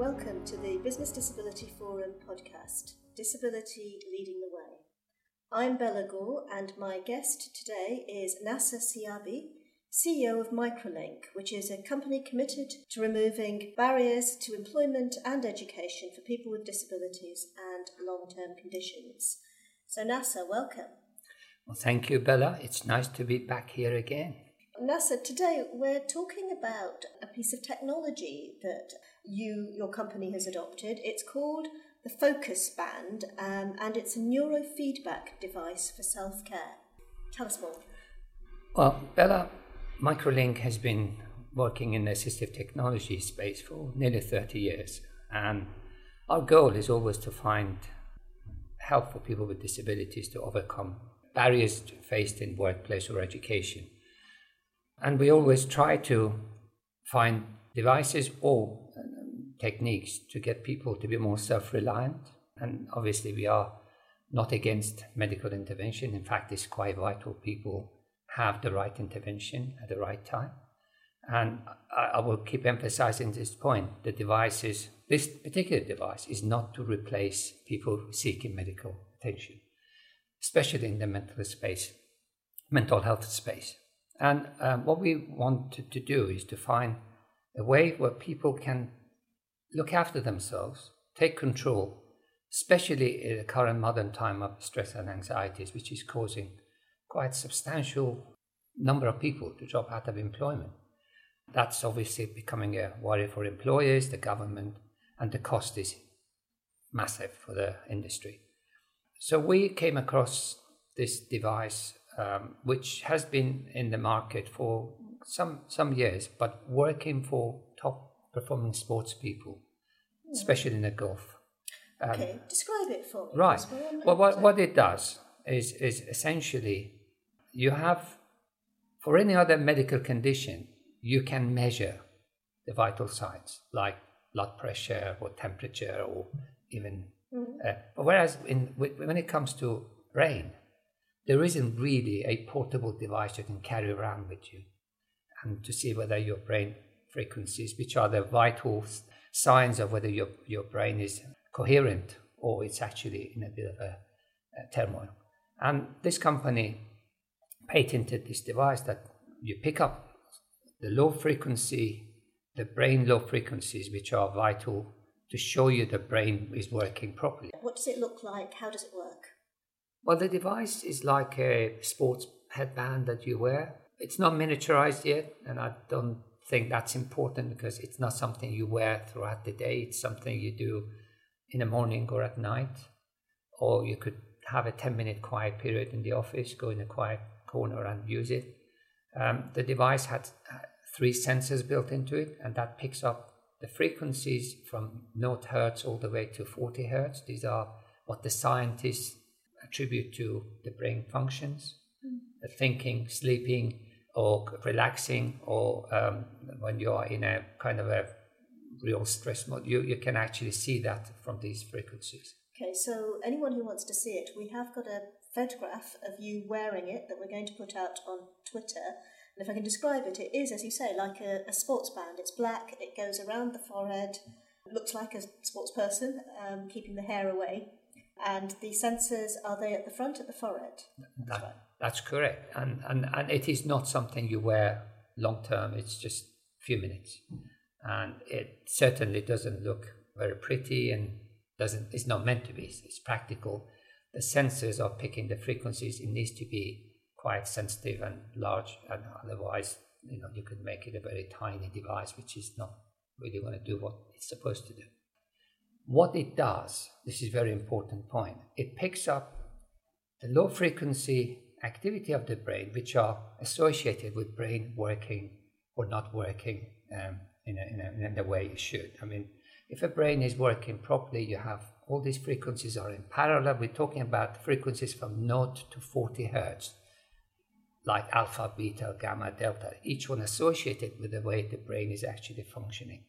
Welcome to the Business Disability Forum podcast, Disability Leading the Way. I'm Bela Gor, and my guest today is Nasser Siabi, CEO of Microlink, which is a company committed to removing barriers to employment and education for people with disabilities and long term conditions. So, Nasser, welcome. Well, thank you, Bela. It's nice to be back here again. Nasser, today we're talking about a piece of technology that you, your company has adopted. It's called the Focus Band, um, and it's a neurofeedback device for self care. Tell us more. Well, Bela, Microlink has been working in the assistive technology space for nearly 30 years, and our goal is always to find help for people with disabilities to overcome barriers faced in workplace or education. And we always try to find devices or um, techniques to get people to be more self reliant. And obviously, we are not against medical intervention. In fact, it's quite vital people have the right intervention at the right time. And I, I will keep emphasizing this point the device is, this particular device is not to replace people seeking medical attention, especially in the mental space, mental health space. And um, what we wanted to do is to find a way where people can look after themselves, take control, especially in the current modern time of stress and anxieties, which is causing quite substantial number of people to drop out of employment. That's obviously becoming a worry for employers, the government, and the cost is massive for the industry. So we came across this device, um, which has been in the market for some some years, but working for top performing sports people, mm. especially in the golf. Um, okay, describe it for me. Right. Well, what, what it does is, is essentially you have, for any other medical condition, you can measure the vital signs like blood pressure or temperature or even. Mm-hmm. Uh, but whereas in, when it comes to brain, there isn't really a portable device you can carry around with you and to see whether your brain frequencies, which are the vital signs of whether your, your brain is coherent or it's actually in a bit of a, a turmoil. And this company patented this device that you pick up the low frequency, the brain low frequencies, which are vital to show you the brain is working properly. What does it look like? How does it work? Well, the device is like a sports headband that you wear. It's not miniaturized yet, and I don't think that's important because it's not something you wear throughout the day. It's something you do in the morning or at night. Or you could have a 10 minute quiet period in the office, go in a quiet corner and use it. Um, the device had uh, three sensors built into it, and that picks up the frequencies from 0 hertz all the way to 40 hertz. These are what the scientists attribute to the brain functions, mm. the thinking, sleeping, or relaxing or um, when you are in a kind of a real stress mode, you, you can actually see that from these frequencies. Okay, so anyone who wants to see it, we have got a photograph of you wearing it that we're going to put out on Twitter. And if I can describe it, it is, as you say, like a, a sports band. It's black, it goes around the forehead, looks like a sports person, um, keeping the hair away. And the sensors, are they at the front, at the forehead? That. That's correct. And, and, and it is not something you wear long term, it's just a few minutes. And it certainly doesn't look very pretty and doesn't it's not meant to be. It's practical. The sensors are picking the frequencies. It needs to be quite sensitive and large, and otherwise, you know, you could make it a very tiny device, which is not really going to do what it's supposed to do. What it does, this is a very important point, it picks up the low frequency activity of the brain which are associated with brain working or not working um, in, a, in, a, in the way it should. I mean, if a brain is working properly, you have all these frequencies are in parallel. We're talking about frequencies from 0 to 40 hertz, like alpha, beta, gamma, delta, each one associated with the way the brain is actually functioning.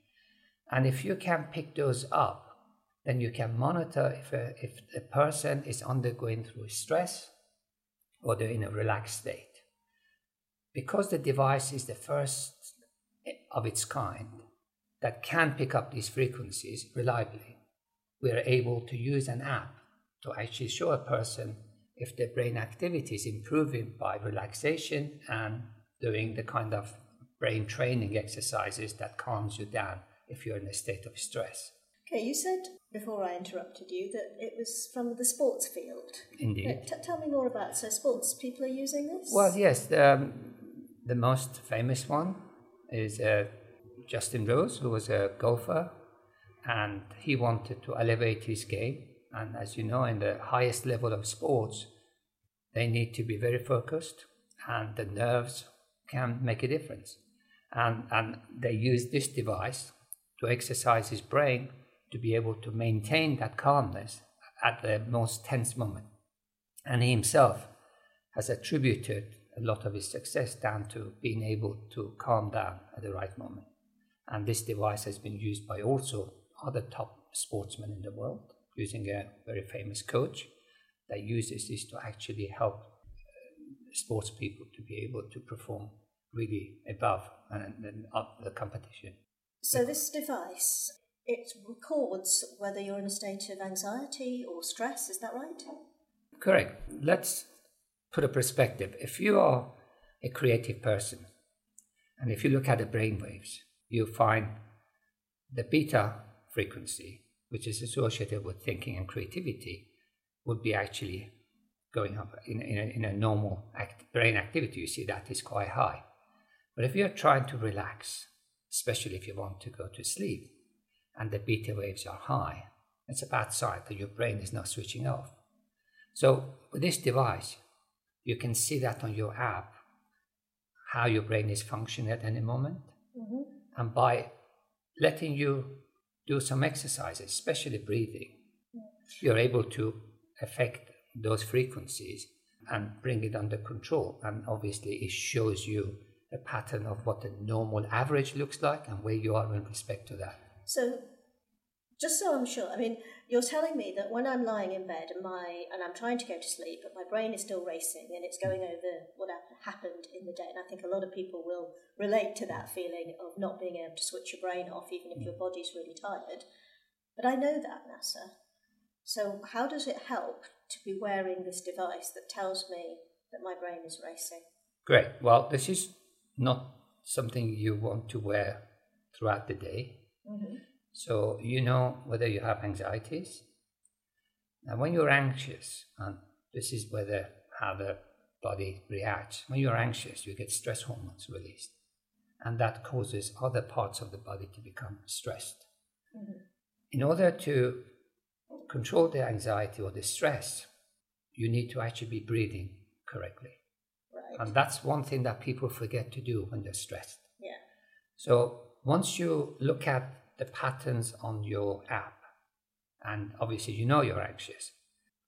And if you can pick those up, then you can monitor if a, if person is undergoing through stress or they're in a relaxed state. Because the device is the first of its kind, that can pick up these frequencies reliably, we are able to use an app to actually show a person if their brain activity is improving by relaxation and doing the kind of brain training exercises that calms you down if you're in a state of stress. Okay, you said before I interrupted you that it was from the sports field. Indeed. T- tell me more about so sports people are using this. Well, yes, the, um, the most famous one is uh, Justin Rose, who was a golfer, and he wanted to elevate his game. And as you know, in the highest level of sports, they need to be very focused, and the nerves can make a difference. And, and they use this device to exercise his brain to be able to maintain that calmness at the most tense moment. And he himself has attributed a lot of his success down to being able to calm down at the right moment. And this device has been used by also other top sportsmen in the world, using a very famous coach that uses this to actually help uh, sports people to be able to perform really above and, and up the competition. So this device, it records whether you're in a state of anxiety or stress, is that right? Correct. Let's put a perspective. If you are a creative person, and if you look at the brain waves, you find the beta frequency, which is associated with thinking and creativity, would be actually going up in, in, a, in a normal act, brain activity. You see that is quite high. But if you're trying to relax, especially if you want to go to sleep, and the beta waves are high, it's a bad sign that your brain is not switching off. So with this device, you can see that on your app how your brain is functioning at any moment. Mm-hmm. And by letting you do some exercises, especially breathing, you're able to affect those frequencies and bring it under control. And obviously, it shows you a pattern of what the normal average looks like and where you are in respect to that. So, just so I'm sure, I mean, you're telling me that when I'm lying in bed and my and I'm trying to go to sleep, but my brain is still racing and it's going over what happened in the day. And I think a lot of people will relate to that feeling of not being able to switch your brain off, even if your body's really tired. But I know that, Nasser. So how does it help to be wearing this device that tells me that my brain is racing? Great. Well, this is not something you want to wear throughout the day. Mm-hmm. So you know whether you have anxieties. Now, when you're anxious, and this is whether how the body reacts. When you're anxious, you get stress hormones released, and that causes other parts of the body to become stressed. Mm-hmm. In order to control the anxiety or the stress, you need to actually be breathing correctly. Right. And that's one thing that people forget to do when they're stressed. Yeah. So once you look at the patterns on your app, and obviously you know you're anxious,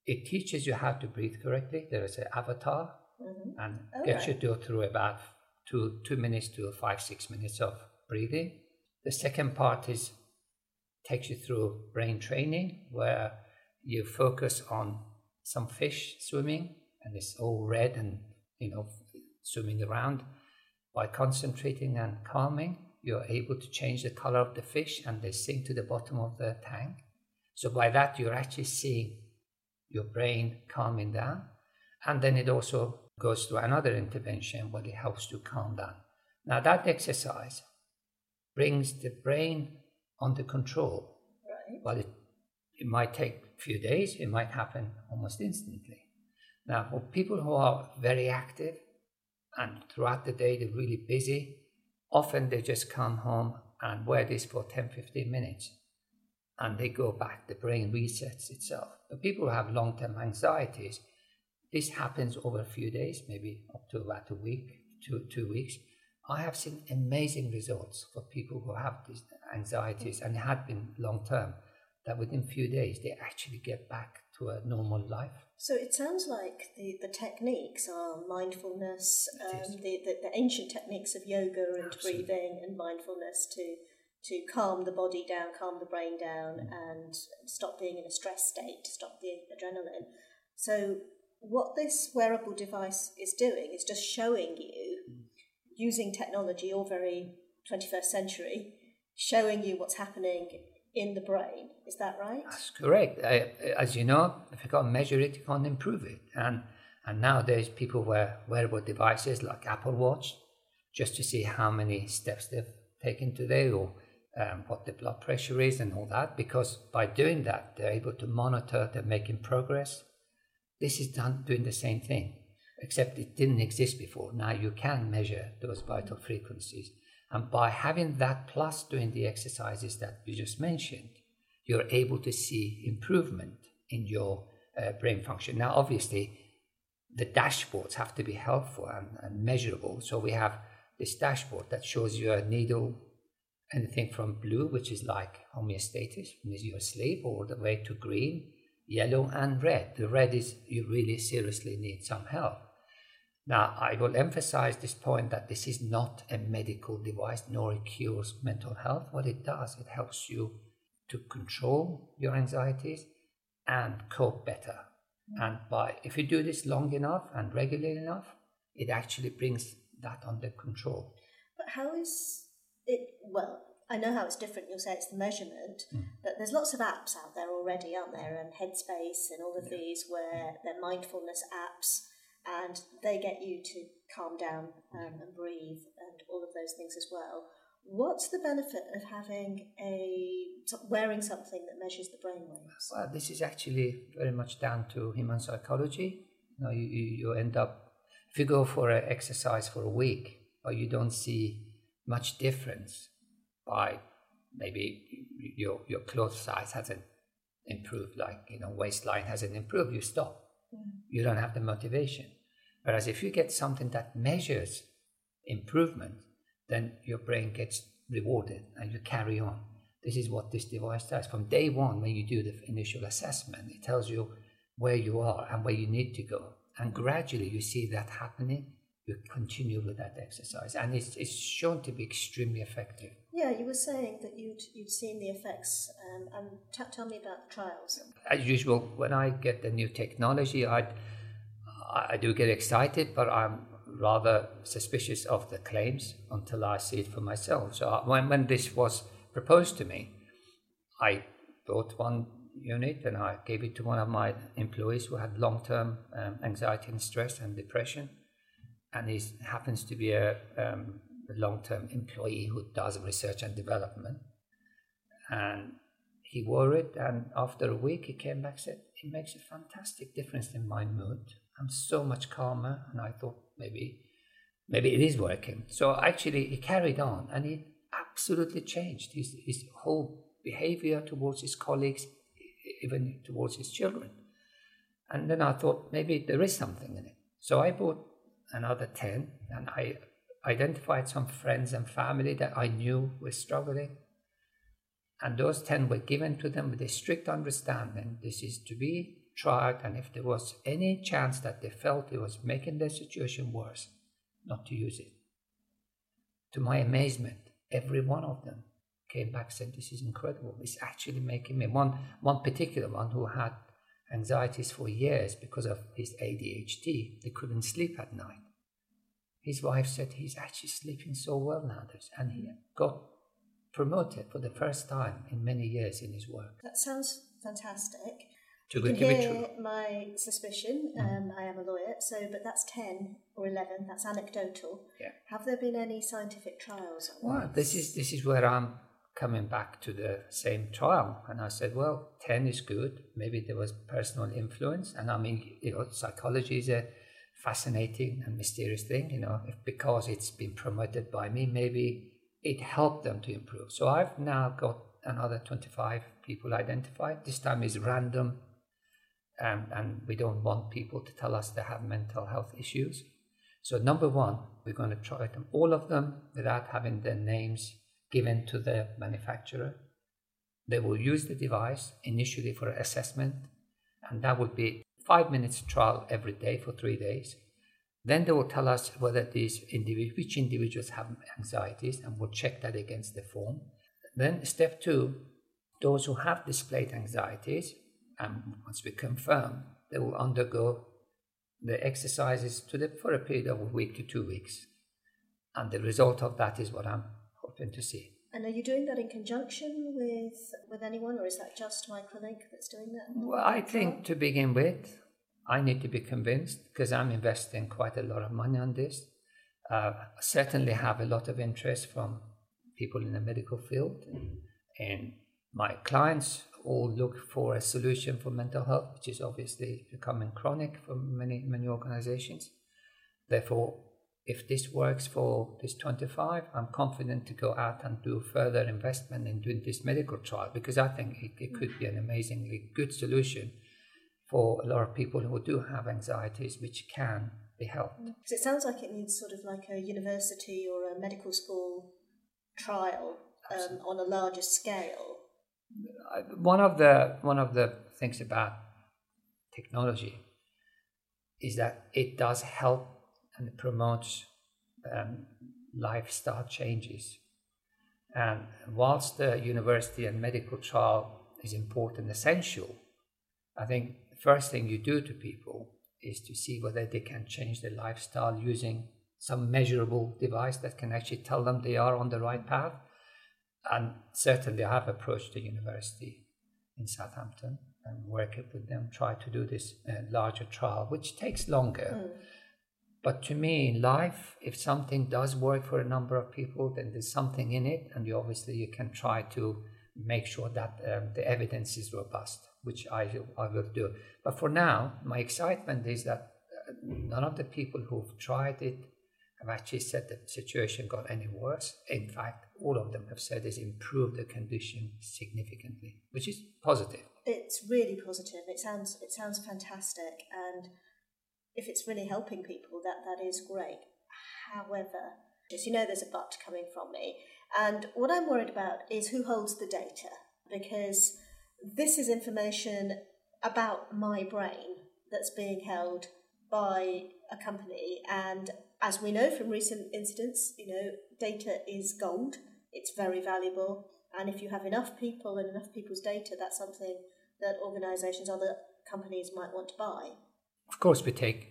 it teaches you how to breathe correctly. There is an avatar, mm-hmm. and okay. gets you to through about two two minutes to five six minutes of breathing. The second part is takes you through brain training, where you focus on some fish swimming, and it's all red and you know swimming around. By concentrating and calming, you're able to change the color of the fish, and they sink to the bottom of the tank. So by that, you're actually seeing your brain calming down, and then it also goes to another intervention where it helps to calm down. Now that exercise brings the brain under control. Right. But it, it might take a few days, it might happen almost instantly. Now, for people who are very active and throughout the day they're really busy, often they just come home and wear this for 10 15 minutes and they go back, the brain resets itself. But people who have long term anxieties, this happens over a few days, maybe up to about a week, two, two weeks. I have seen amazing results for people who have these anxieties and had been long term, that within a few days they actually get back to a normal life. So it sounds like the, the techniques are mindfulness, um, the, the, the, ancient techniques of yoga and Absolutely. breathing and mindfulness to to calm the body down, calm the brain down, mm. and stop being in a stress state, to stop the adrenaline. So what this wearable device is doing is just showing you, mm. using technology, all very 21st century, showing you what's happening in the brain. Is that right? That's correct. as you know, if you can't measure it, you can't improve it. And and nowadays, people wear wearable devices like Apple Watch just to see how many steps they've taken today or um, what the blood pressure is and all that. Because by doing that, they're able to monitor they're making progress. This is done doing the same thing, except it didn't exist before. Now you can measure those vital frequencies. And by having that plus doing the exercises that you just mentioned, you're able to see improvement in your uh, brain function. Now, obviously, the dashboards have to be helpful and, and, measurable. So we have this dashboard that shows you a needle, anything from blue, which is like homeostasis, means you're asleep, all the way to green, yellow, and red. The red is you really seriously need some help. Now, I will emphasize this point that this is not a medical device nor it cures mental health. What it does, it helps you to control your anxieties and cope better. And by if you do this long enough and regularly enough, it actually brings that under control. But how is it? Well, I know how it's different. You'll say it's the measurement, mm. but there's lots of apps out there already, aren't there? And Headspace and all of yeah. these where they're mindfulness apps and they get you to calm down um, and breathe and all of those things as well. What's the benefit of having a wearing something that measures the brain waves? Well, this is actually very much down to human psychology. You know, you, you end up if you go for an exercise for a week, but you don't see much difference by maybe your your clothes size hasn't improved, like you know waistline hasn't improved, you stop. You don't have the motivation. Whereas if you get something that measures improvement, then your brain gets rewarded and you carry on. This is what this device does. From day one, when you do the initial assessment, it tells you where you are and where you need to go. And gradually you see that happening, you continue with that exercise. And it's, it's shown to be extremely effective. Yeah, you were saying that you'd, you'd seen the effects. Um, and t- tell me about the trials. As usual, when I get the new technology, I I do get excited, but I'm rather suspicious of the claims until I see it for myself. So when, when this was proposed to me, I bought one unit and I gave it to one of my employees who had long term um, anxiety and stress and depression. And he happens to be a, um, a long term employee who does research and development. And he wore it, and after a week, he came back and said, It makes a fantastic difference in my mood. I'm so much calmer. And I thought maybe, maybe it is working. So actually, he carried on and he absolutely changed his, his whole behavior towards his colleagues, even towards his children. And then I thought maybe there is something in it. So I bought another 10 and I identified some friends and family that I knew were struggling. And those 10 were given to them with a strict understanding this is to be tried, and if there was any chance that they felt it was making their situation worse, not to use it. To my amazement, every one of them came back and said, This is incredible. It's actually making me. One, one particular one who had anxieties for years because of his ADHD, they couldn't sleep at night. His wife said he's actually sleeping so well nowadays, and he got promoted for the first time in many years in his work. That sounds fantastic to you can hear my suspicion. Mm. Um, I am a lawyer, so but that's ten or eleven. That's anecdotal. Yeah. Have there been any scientific trials? well, this is this is where I'm coming back to the same trial, and I said, well, ten is good. Maybe there was personal influence, and I mean, you know, psychology is a fascinating and mysterious thing. You know, because it's been promoted by me, maybe it helped them to improve. So I've now got another 25 people identified. This time is random and, and we don't want people to tell us they have mental health issues. So, number one, we're going to try them, all of them, without having their names given to the manufacturer. They will use the device initially for assessment, and that would be five minutes trial every day for three days. Then they will tell us whether these individuals, which individuals have anxieties, and we'll check that against the form. Then step two, those who have displayed anxieties, and once we confirm, they will undergo the exercises the, for a period of a week to two weeks. And the result of that is what I'm And are you doing that in conjunction with with anyone, or is that just Microlink that's doing that? Well, I think to begin with, I need to be convinced because I'm investing quite a lot of money on this. Uh, certainly have a lot of interest from people in the medical field, and my clients all look for a solution for mental health, which is obviously becoming chronic for many many organizations. Therefore, if this works for this 25, I'm confident to go out and do further investment in doing this medical trial because I think it, it could be an amazingly good solution for a lot of people who do have anxieties, which can be helped. Because it sounds like it needs sort of like a university or a medical school trial um, on a larger scale. One of the one of the things about technology is that it does help and promotes um, lifestyle changes. And whilst the university and medical trial is important, essential, I think the first thing you do to people is to see whether they can change their lifestyle using some measurable device that can actually tell them they are on the right path. And certainly, I have approached the university in Southampton and worked with them, try to do this uh, larger trial, which takes longer. Mm but to me, in life, if something does work for a number of people, then there's something in it, and you obviously you can try to make sure that um, the evidence is robust, which I I will do. But for now, my excitement is that uh, none of the people who've tried it have actually said the situation got any worse. In fact, all of them have said it's improved the condition significantly, which is positive. It's really positive. It sounds it sounds fantastic, and if it's really helping people, that that is great. However, as you know, there's a but coming from me, and what I'm worried about is who holds the data because this is information about my brain that's being held by a company, and as we know from recent incidents, you know, data is gold. It's very valuable, and if you have enough people and enough people's data, that's something that organisations, other companies might want to buy. Of course, we take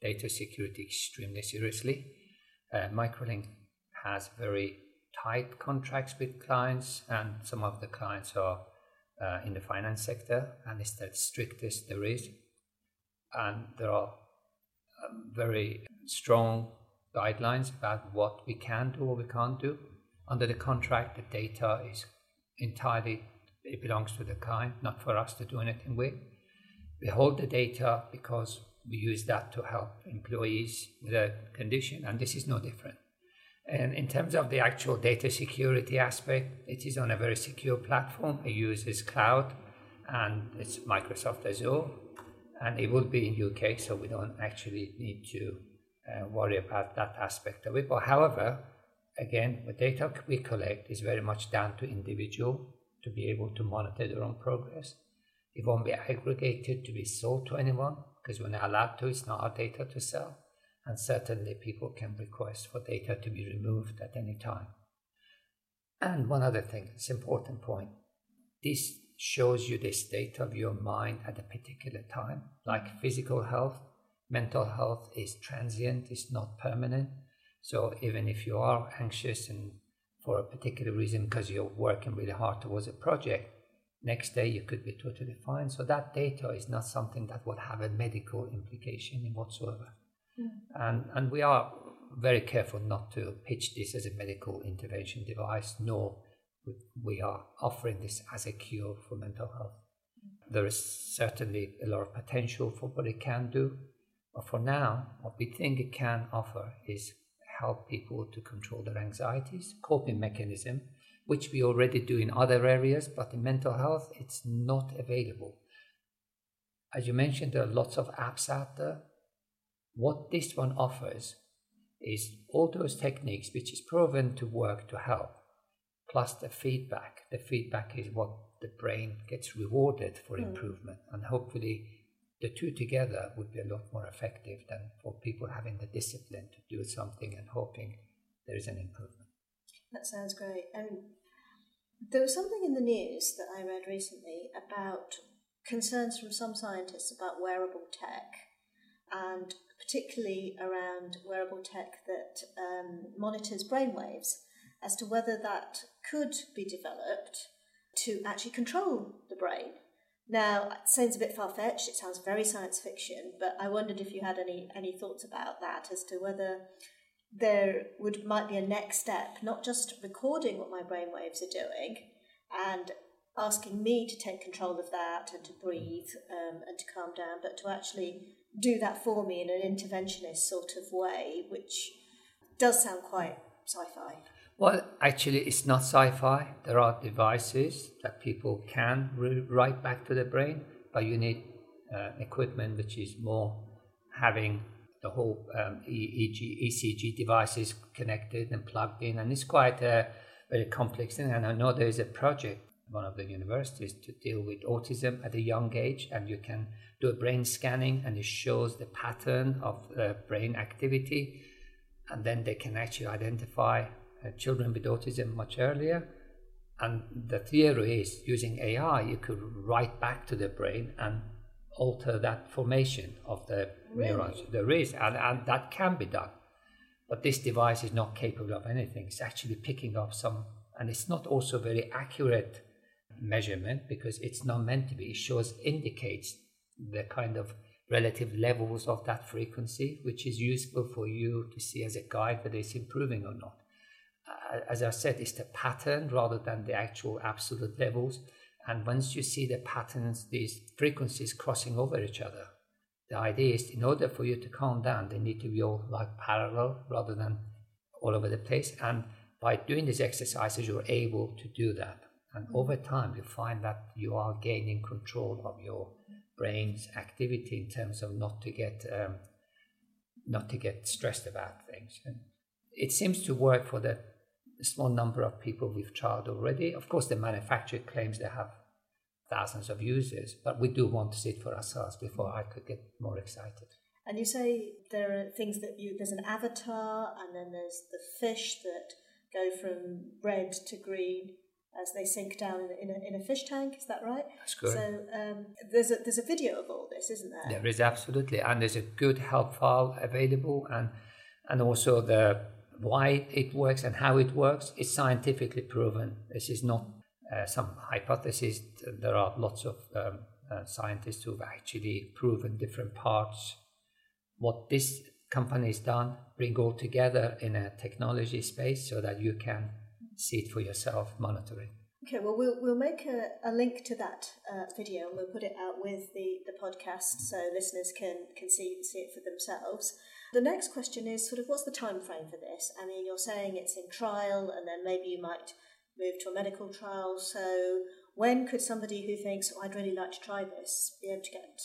data security extremely seriously. Uh, Microlink has very tight contracts with clients, and some of the clients are uh, in the finance sector, and it's the strictest there is. And there are um, very strong guidelines about what we can do or we can't do. Under the contract, the data is entirely it belongs to the client, not for us to do anything with. We hold the data because we use that to help employees with a condition, and this is no different. And in terms of the actual data security aspect, it is on a very secure platform. It uses cloud and it's Microsoft Azure, and it will be in UK, so we don't actually need to uh, worry about that aspect of it. But however, again, the data we collect is very much down to individual to be able to monitor their own progress. It won't be aggregated to be sold to anyone because we're not allowed to, it's not our data to sell. And certainly people can request for data to be removed at any time. And one other thing, it's an important point. This shows you the state of your mind at a particular time. Like physical health, mental health is transient, it's not permanent. So even if you are anxious and for a particular reason because you're working really hard towards a project, next day you could be totally fine. So that data is not something that would have a medical implication in whatsoever. Mm. And and we are very careful not to pitch this as a medical intervention device, nor we are offering this as a cure for mental health. There is certainly a lot of potential for what it can do, but for now, what we think it can offer is help people to control their anxieties, coping mechanism, which we already do in other areas, but in mental health, it's not available. As you mentioned, there are lots of apps out there. What this one offers is all those techniques which is proven to work to help, plus the feedback. The feedback is what the brain gets rewarded for mm. improvement, and hopefully the two together would be a lot more effective than for people having the discipline to do something and hoping there is an improvement. That sounds great. And there was something in the news that I read recently about concerns from some scientists about wearable tech, and particularly around wearable tech that um, monitors brainwaves. as to whether that could be developed to actually control the brain. Now, it sounds a bit far fetched, it sounds very science fiction, but I wondered if you had any, any thoughts about that as to whether there would might be a next step, not just recording what my brain waves are doing and asking me to take control of that and to breathe um, and to calm down, but to actually do that for me in an interventionist sort of way, which does sound quite sci fi. Well, actually, it's not sci fi. There are devices that people can re- write back to the brain, but you need uh, equipment which is more having the whole um, EEG, ECG devices connected and plugged in, and it's quite a very complex thing. And I know there is a project one of the universities to deal with autism at a young age, and you can do a brain scanning, and it shows the pattern of uh, brain activity, and then they can actually identify uh, children with autism much earlier. And the theory is using AI, you could write back to the brain and alter that formation of the really? neurons. There is, and, and that can be done. But this device is not capable of anything. It's actually picking up some, and it's not also very accurate measurement because it's not meant to be. It shows indicates the kind of relative levels of that frequency, which is useful for you to see as a guide whether it's improving or not. Uh, as I said, it's the pattern rather than the actual absolute levels. And once you see the patterns, these frequencies crossing over each other, the idea is in order for you to calm down, they need to be all like parallel rather than all over the place. And by doing these exercises, you're able to do that. And over time, you find that you are gaining control of your brain's activity in terms of not to get um, not to get stressed about things. And it seems to work for the small number of people we've tried already. Of course, the manufacturer claims they have thousands of users, but we do want to see it for ourselves before I could get more excited. And you say there are things that you there's an avatar, and then there's the fish that go from red to green as they sink down in a, in a fish tank. Is that right? That's good. So um, there's a there's a video of all this, isn't there? There is absolutely, and there's a good help file available, and and also the why it works and how it works is scientifically proven. This is not uh, some hypothesis. There are lots of um, uh, scientists who've actually proven different parts. What this company has done, bring all together in a technology space so that you can see it for yourself, monitoring. Okay, well, we'll, we'll make a, a link to that uh, video and we'll put it out with the, the podcast so listeners can, can see, see it for themselves. The next question is sort of what's the time frame for this? I mean, you're saying it's in trial and then maybe you might move to a medical trial. So when could somebody who thinks, oh, I'd really like to try this, be able to get,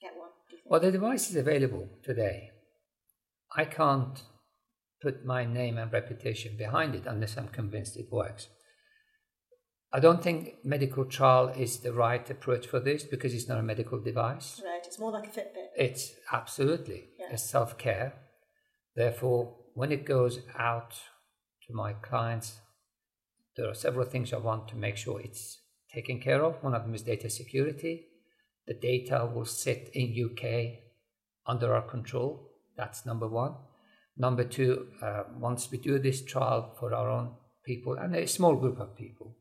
get one? Well, the device is available today. I can't put my name and reputation behind it unless I'm convinced it works. I don't think medical trial is the right approach for this because it's not a medical device. Right, it's more like a Fitbit. It's absolutely yeah. a self care. Therefore, when it goes out to my clients, there are several things I want to make sure it's taken care of. One of them is data security. The data will sit in UK under our control. That's number one. Number two, uh, once we do this trial for our own people and a small group of people,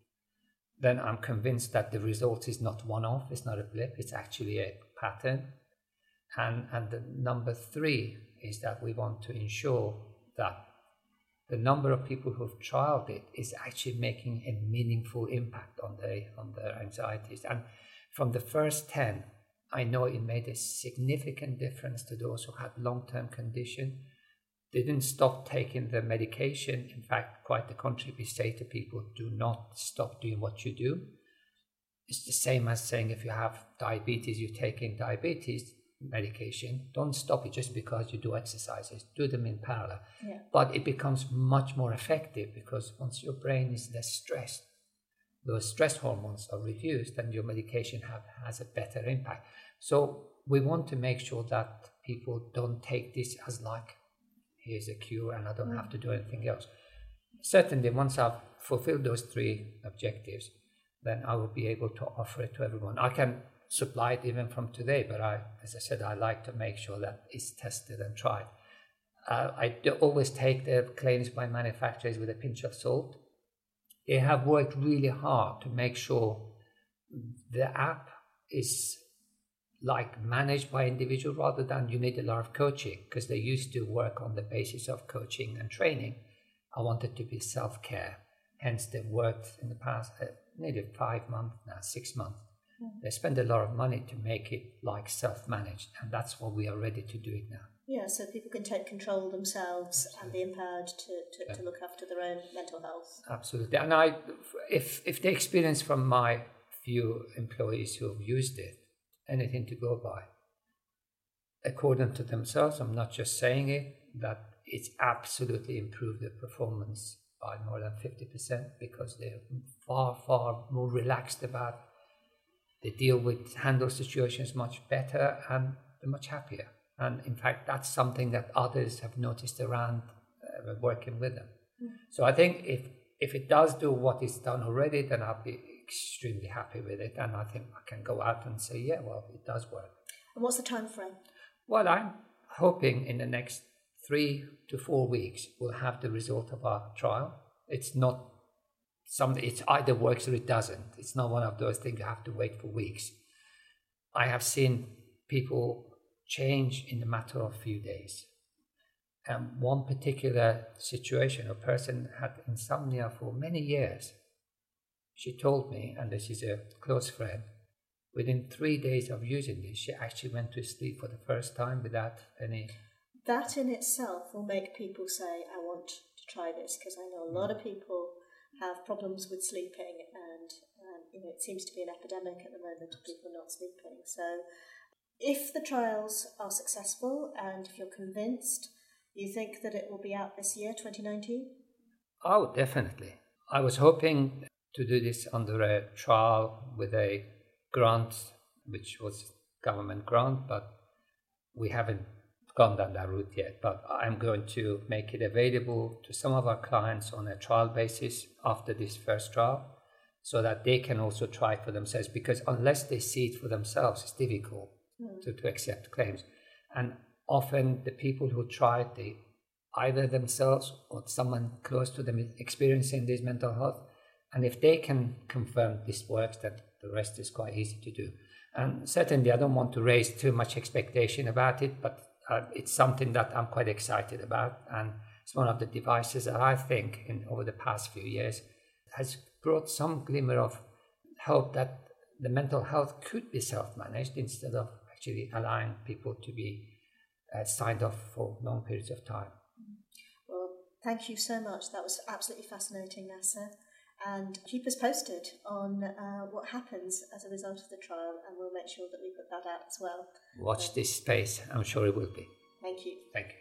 then I'm convinced that the result is not one off, it's not a blip, it's actually a pattern. And, and the number three is that we want to ensure that the number of people who've trialed it is actually making a meaningful impact on their, on their anxieties. And from the first 10, I know it made a significant difference to those who had long term condition they didn't stop taking the medication. In fact, quite the contrary, we say to people, do not stop doing what you do. It's the same as saying if you have diabetes, you're taking diabetes medication, don't stop it just because you do exercises. Do them in parallel. Yeah. But it becomes much more effective because once your brain is less stressed, those stress hormones are reduced and your medication have, has a better impact. So we want to make sure that people don't take this as like here's a cure and I don't mm. have to do anything else. Certainly, once I've fulfilled those three objectives, then I will be able to offer it to everyone. I can supply it even from today, but I, as I said, I like to make sure that it's tested and tried. Uh, I always take the claims by manufacturers with a pinch of salt they have worked really hard to make sure the app is like managed by individual rather than you need a lot of coaching because they used to work on the basis of coaching and training. I wanted to be self care. Hence, they've worked in the past uh, nearly five months now, six months. Mm. They spend a lot of money to make it like self managed, and that's what we are ready to do it now. Yeah, so people can take control themselves Absolutely. and be empowered to, to, yeah. to look after their own mental health. Absolutely. And I, if, if the experience from my few employees who have used it, anything to go by. According to themselves, I'm not just saying it, that it's absolutely improved their performance by more than 50% because they're far, far more relaxed about they deal with handle situations much better and they're much happier. And in fact, that's something that others have noticed around uh, working with them. Mm. So I think if if it does do what it's done already, then I'll be extremely happy with it, and I think I can go out and say, yeah, well, it does work. And what's the time frame? Well, I'm hoping in the next three to four weeks we'll have the result of our trial. It's not something; it's either works or it doesn't. It's not one of those things you have to wait for weeks. I have seen people change in a matter of a few days. And one particular situation, a person had insomnia for many years she told me, and this is a close friend, within three days of using this, she actually went to sleep for the first time without any. That in itself will make people say, I want to try this, because I know a lot of people have problems with sleeping, and um, you know, it seems to be an epidemic at the moment of people not sleeping. So, if the trials are successful and if you're convinced, you think that it will be out this year, 2019? Oh, definitely. I was hoping to do this under a trial with a grant, which was government grant, but we haven't gone down that route yet. But I'm going to make it available to some of our clients on a trial basis after this first trial so that they can also try for themselves because unless they see it for themselves, it's difficult mm. to, to accept claims. And often the people who try it, they either themselves or someone close to them is experiencing this mental health and if they can confirm this works, then the rest is quite easy to do. And certainly, I don't want to raise too much expectation about it, but uh, it's something that I'm quite excited about. And it's one of the devices that I think, in over the past few years, has brought some glimmer of hope that the mental health could be self-managed instead of actually allowing people to be uh, signed off for long periods of time. Well, thank you so much. That was absolutely fascinating, Nasser and keep us posted on uh, what happens as a result of the trial, and we'll make sure that we put that out as well. Watch this space. I'm sure it will be. Thank you. Thank you.